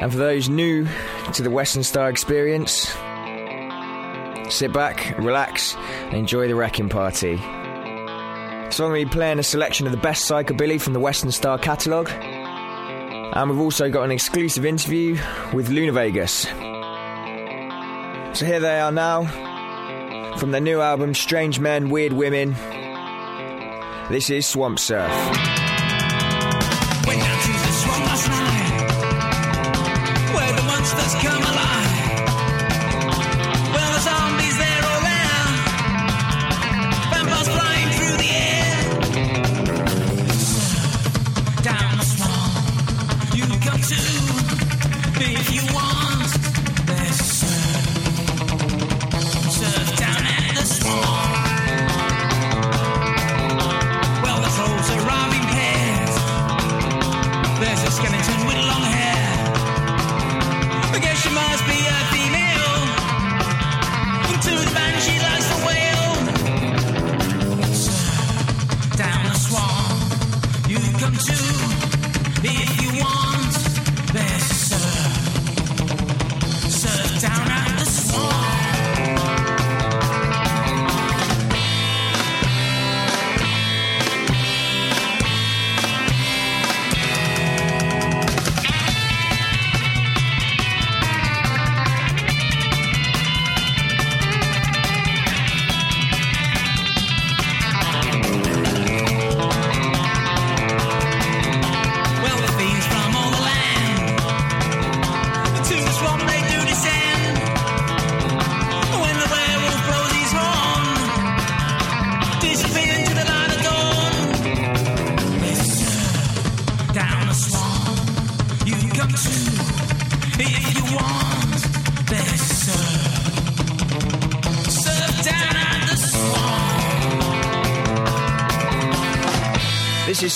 And for those new to the Western Star experience, sit back, relax, and enjoy the wrecking party. So I'm going to be playing a selection of the best psychobilly from the Western Star catalogue. And we've also got an exclusive interview with Luna Vegas. So here they are now from their new album Strange Men, Weird Women. This is Swamp Surf.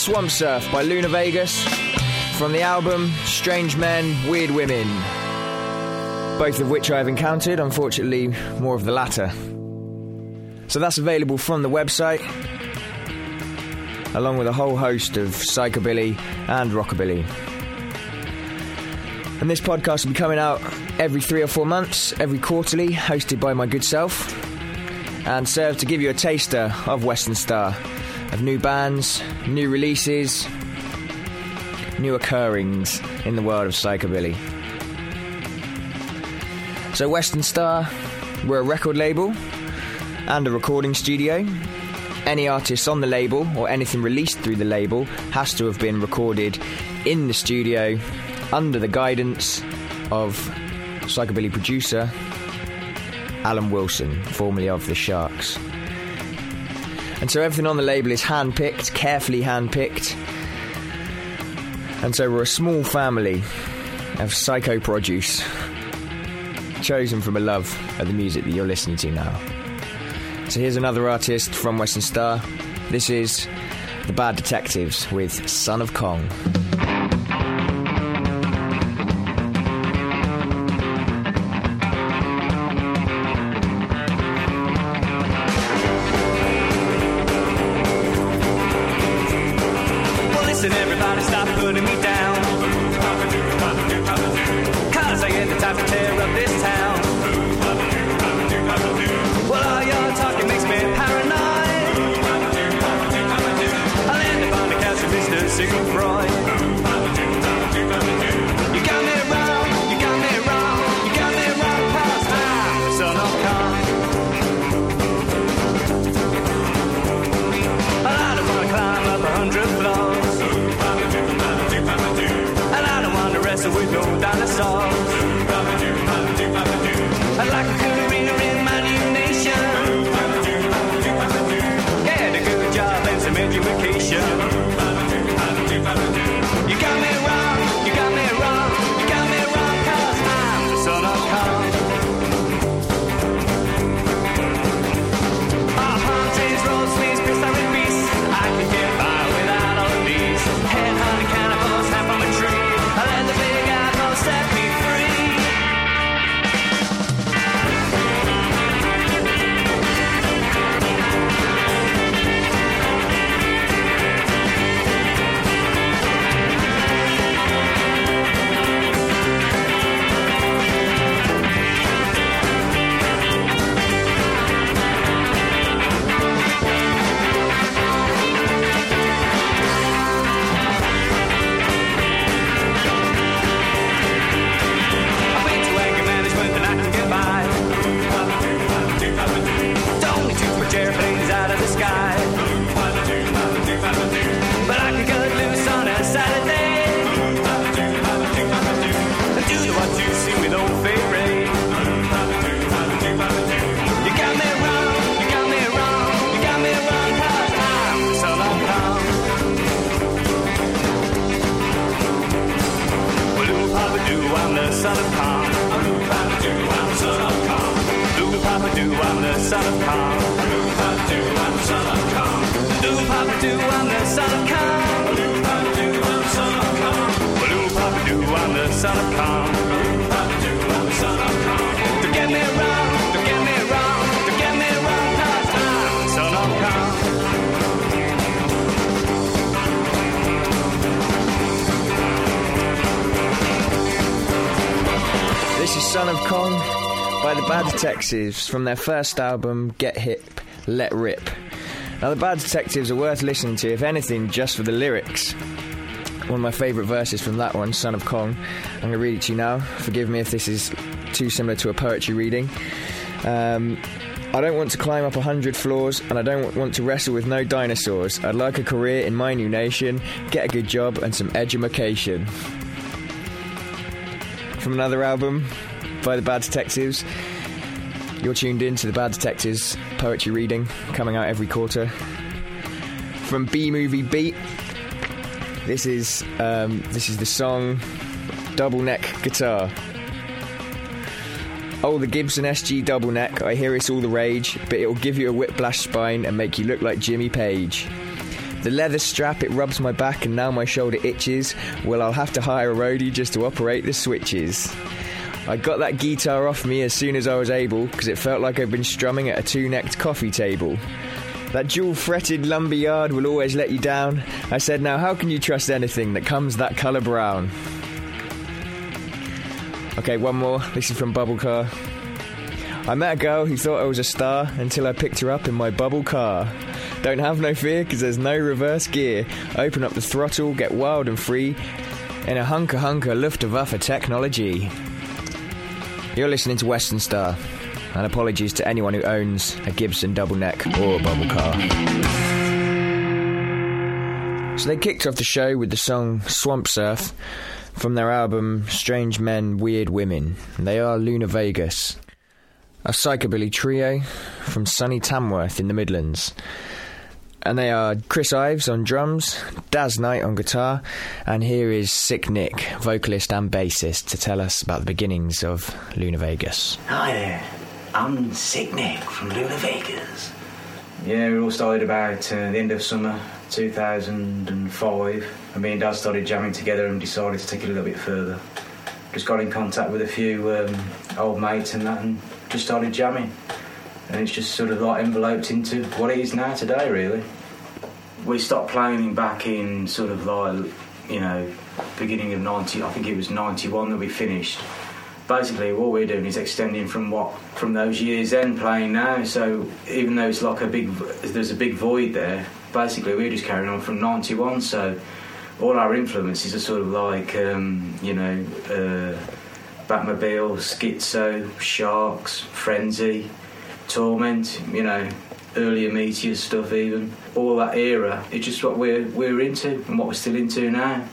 Swamp Surf by Luna Vegas from the album Strange Men, Weird Women. Both of which I have encountered, unfortunately, more of the latter. So that's available from the website, along with a whole host of psychobilly and rockabilly. And this podcast will be coming out every three or four months, every quarterly, hosted by my good self, and serve to give you a taster of Western Star, of new bands, new releases, new occurrings in the world of psychobilly. So, Western Star, we're a record label and a recording studio. Any artist on the label or anything released through the label has to have been recorded in the studio under the guidance of psychobilly producer Alan Wilson, formerly of the Sharks. And so everything on the label is hand-picked, carefully hand-picked. And so we're a small family of psycho produce, chosen from a love of the music that you're listening to now. So here's another artist from Western Star. This is The Bad Detectives with Son of Kong. Putting me down. Cause I ain't the type to tear up this town. Son of Kong. I'm son of I'm the son of Doo, Doo, I'm the son of I'm son of. Don't get me wrong, don't get me wrong, don't get me I'm son of. This is Son of Kong by the Bad Detectives from their first album, Get Hip, Let Rip. Now, the Bad Detectives are worth listening to, if anything, just for the lyrics. One of my favourite verses from that one, Son of Kong. I'm going to read it to you now. Forgive me if this is too similar to a poetry reading. Um, I don't want to climb up a hundred floors, and I don't want to wrestle with no dinosaurs. I'd like a career in my new nation, get a good job, and some education from another album by the Bad Detectives. You're tuned in to the Bad Detectives poetry reading coming out every quarter. From B Movie Beat, this is um, this is the song Double Neck Guitar. Oh, the Gibson SG double neck. I hear it's all the rage, but it'll give you a whiplash spine and make you look like Jimmy Page. The leather strap, it rubs my back and now my shoulder itches. Well, I'll have to hire a roadie just to operate the switches. I got that guitar off me as soon as I was able because it felt like I'd been strumming at a two necked coffee table. That dual fretted lumberyard will always let you down. I said, now how can you trust anything that comes that colour brown? Okay, one more. This is from Bubble Car. I met a girl who thought I was a star until I picked her up in my bubble car. Don't have no fear because there's no reverse gear. Open up the throttle, get wild and free in a hunker hunker Luftwaffe technology. You're listening to Western Star, and apologies to anyone who owns a Gibson double neck or a bubble car. So they kicked off the show with the song Swamp Surf from their album Strange Men, Weird Women. They are Luna Vegas, a psychobilly trio from sunny Tamworth in the Midlands. And they are Chris Ives on drums, Daz Knight on guitar, and here is Sick Nick, vocalist and bassist, to tell us about the beginnings of Luna Vegas. Hi there, I'm Sick Nick from Luna Vegas. Yeah, we all started about uh, the end of summer 2005, and me and Daz started jamming together and decided to take it a little bit further. Just got in contact with a few um, old mates and that, and just started jamming. And it's just sort of like enveloped into what it is now today, really. We stopped playing back in sort of like, you know, beginning of 90, I think it was 91 that we finished. Basically what we're doing is extending from what from those years then playing now. So even though it's like a big there's a big void there basically we're just carrying on from 91 so all our influences are sort of like um, you know uh, Batmobile, Schizo, Sharks, Frenzy, Torment, you know, earlier Meteor stuff even. All that era, it's just what we're we're into and what we're still into now.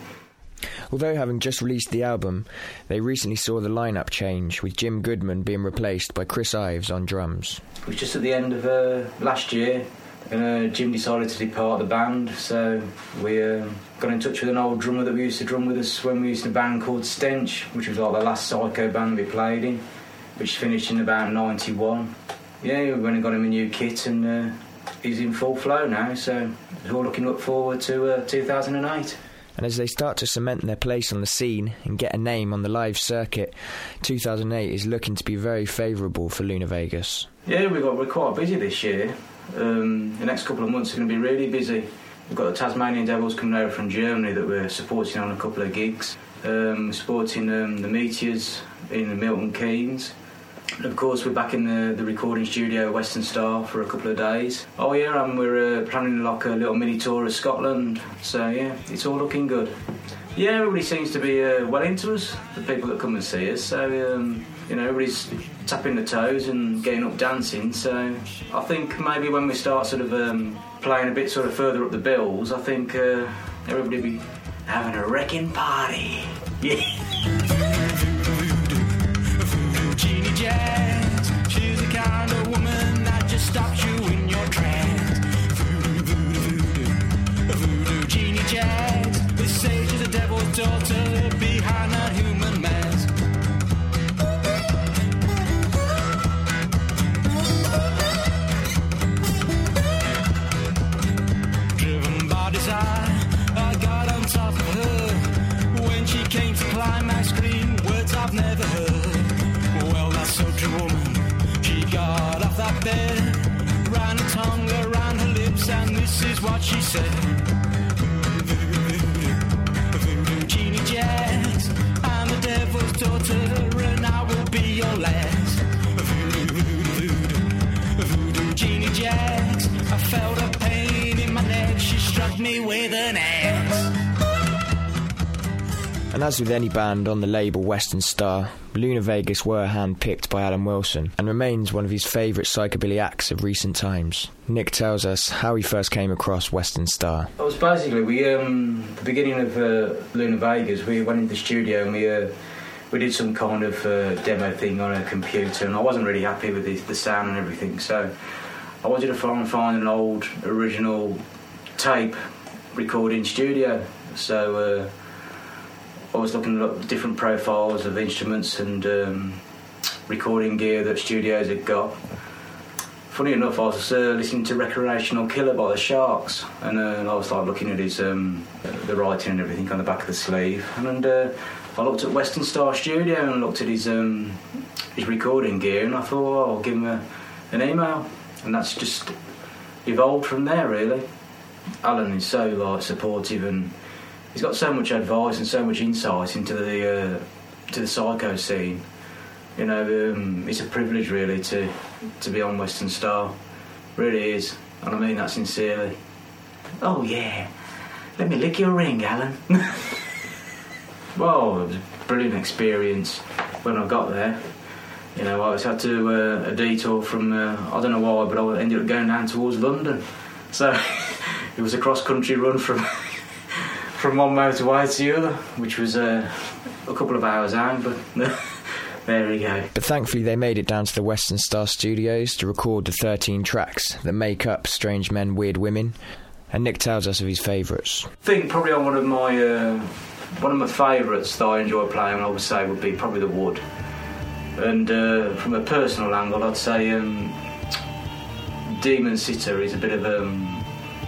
Although having just released the album, they recently saw the lineup change, with Jim Goodman being replaced by Chris Ives on drums. It was just at the end of uh, last year. Uh, Jim decided to depart the band, so we uh, got in touch with an old drummer that we used to drum with us when we used a band called Stench, which was like the last psycho band we played in, which finished in about '91. Yeah, we went and got him a new kit, and uh, he's in full flow now. So we're all looking look forward to uh, 2008. And as they start to cement their place on the scene and get a name on the live circuit, 2008 is looking to be very favourable for Luna Vegas. Yeah, we got we're quite busy this year. Um, the next couple of months are going to be really busy. We've got the Tasmanian Devils coming over from Germany that we're supporting on a couple of gigs. Um, supporting um, the Meteors in the Milton Keynes. Of course, we're back in the, the recording studio at Western Star for a couple of days. Oh yeah, and we're uh, planning like a little mini tour of Scotland. So yeah, it's all looking good. Yeah, everybody seems to be uh, well into us. The people that come and see us. So um, you know, everybody's tapping the toes and getting up dancing. So I think maybe when we start sort of um, playing a bit sort of further up the bills, I think uh, everybody be having a wrecking party. Yeah. daughter behind human mask. Driven by desire, I got on top of her. When she came to climax, scream words I've never heard. Well, that soldier woman, she got off that bed, ran her tongue around her lips, and this is what she said. Me with an axe. And as with any band on the label Western Star, Luna Vegas were handpicked by Alan Wilson and remains one of his favourite psychobilly acts of recent times. Nick tells us how he first came across Western Star. It was basically we um the beginning of uh, Luna Vegas. We went into the studio and we uh, we did some kind of uh, demo thing on a computer, and I wasn't really happy with the, the sound and everything. So I wanted to try and find an old original tape recording studio. So uh, I was looking at different profiles of instruments and um, recording gear that studios had got funny enough, I was uh, listening to Recreational Killer by the Sharks, and, uh, and I was like looking at his um, the writing and everything on the back of the sleeve, and uh, I looked at Western Star Studio and looked at his um, his recording gear, and I thought, oh, I'll give him a, an email, and that's just evolved from there, really. Alan is so like supportive, and he's got so much advice and so much insight into the uh, to the psycho scene you know, um, it's a privilege really to to be on Western Star. Really is, and I mean that sincerely. Oh, yeah. Let me lick your ring, Alan. Well, it was a brilliant experience when I got there. You know, I was had to uh, a detour from uh, I don't know why, but I ended up going down towards London. So it was a cross country run from from one motorway to the other, which was uh, a couple of hours out, but. There we go. But thankfully, they made it down to the Western Star Studios to record the 13 tracks that make up Strange Men, Weird Women. And Nick tells us of his favourites. I think probably on one of my uh, one of my favourites that I enjoy playing, I would say, would be probably the Wood. And uh, from a personal angle, I'd say um, Demon Sitter is a bit of um,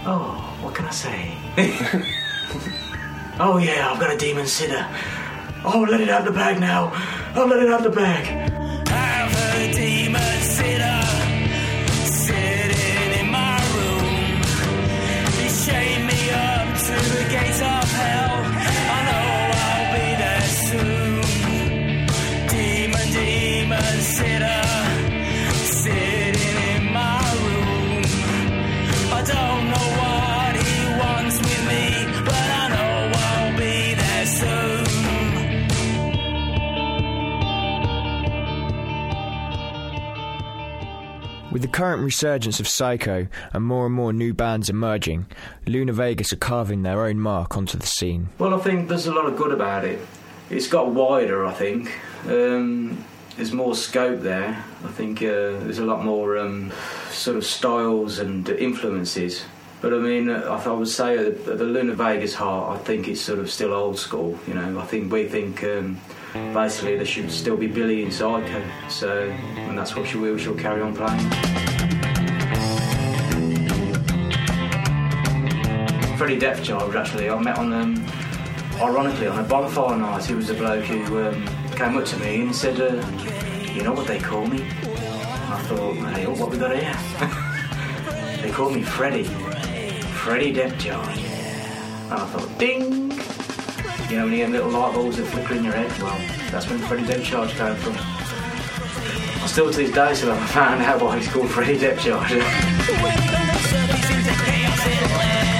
Oh, what can I say? oh, yeah, I've got a demon sitter. Oh, let it out the bag now. Oh, let it out the bag. Current resurgence of Psycho and more and more new bands emerging, Luna Vegas are carving their own mark onto the scene. well, I think there's a lot of good about it. It's got wider, I think. Um, there's more scope there. I think uh, there's a lot more um, sort of styles and influences. But I mean, uh, I, I would say at the, the Luna Vegas heart, I think it's sort of still old school. You know, I think we think um, basically there should still be Billy in Psycho. So, and that's what she will. She'll carry on playing. Freddie Deathchild, actually, I met on um, ironically on a bonfire night. He was a bloke who um, came up to me and said, uh, "You know what they call me?" And I thought, "Hey, what we got here?" they call me Freddie, Freddie Deathchild. And I thought, "Ding!" You know when you get little light bulbs that flicker in your head? Well, that's when Freddie Charge came from. I still to this day still haven't found out why he's called Freddie Deathchild. Freddy,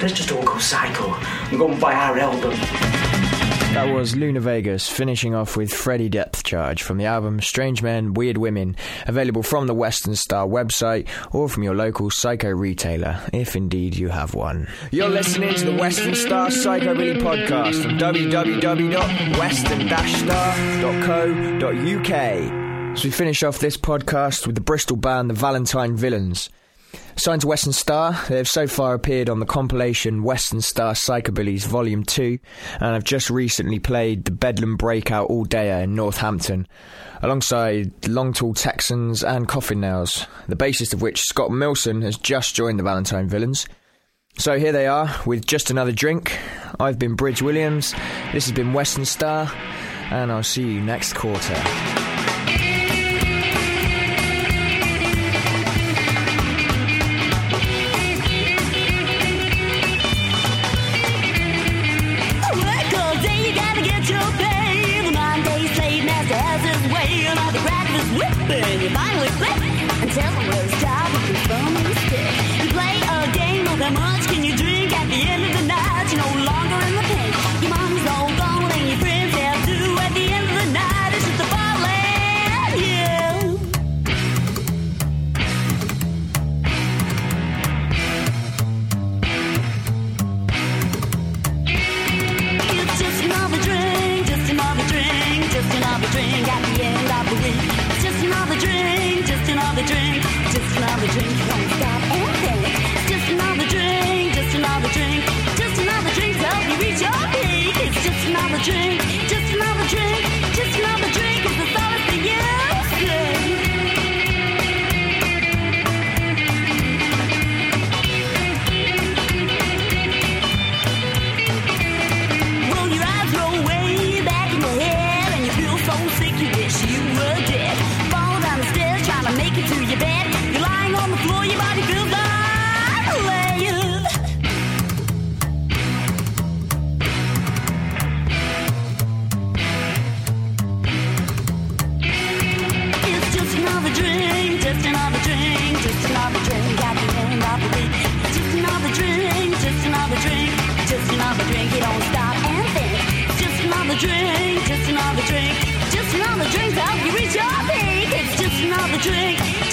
Let's just all go psycho and go and buy our album. That was Luna Vegas finishing off with Freddie Depth Charge from the album Strange Men, Weird Women, available from the Western Star website or from your local psycho retailer, if indeed you have one. You're listening to the Western Star Psychobilly podcast from www.western-star.co.uk. As we finish off this podcast with the Bristol band The Valentine Villains. Signed to Western Star, they have so far appeared on the compilation Western Star Psychobillies Volume 2 and have just recently played the Bedlam Breakout All Dayer in Northampton, alongside Long Tall Texans and Coffin Nails, the bassist of which, Scott Milson, has just joined the Valentine Villains. So here they are with Just Another Drink. I've been Bridge Williams, this has been Western Star, and I'll see you next quarter. Crackers whipping. You finally flip and tell him drink.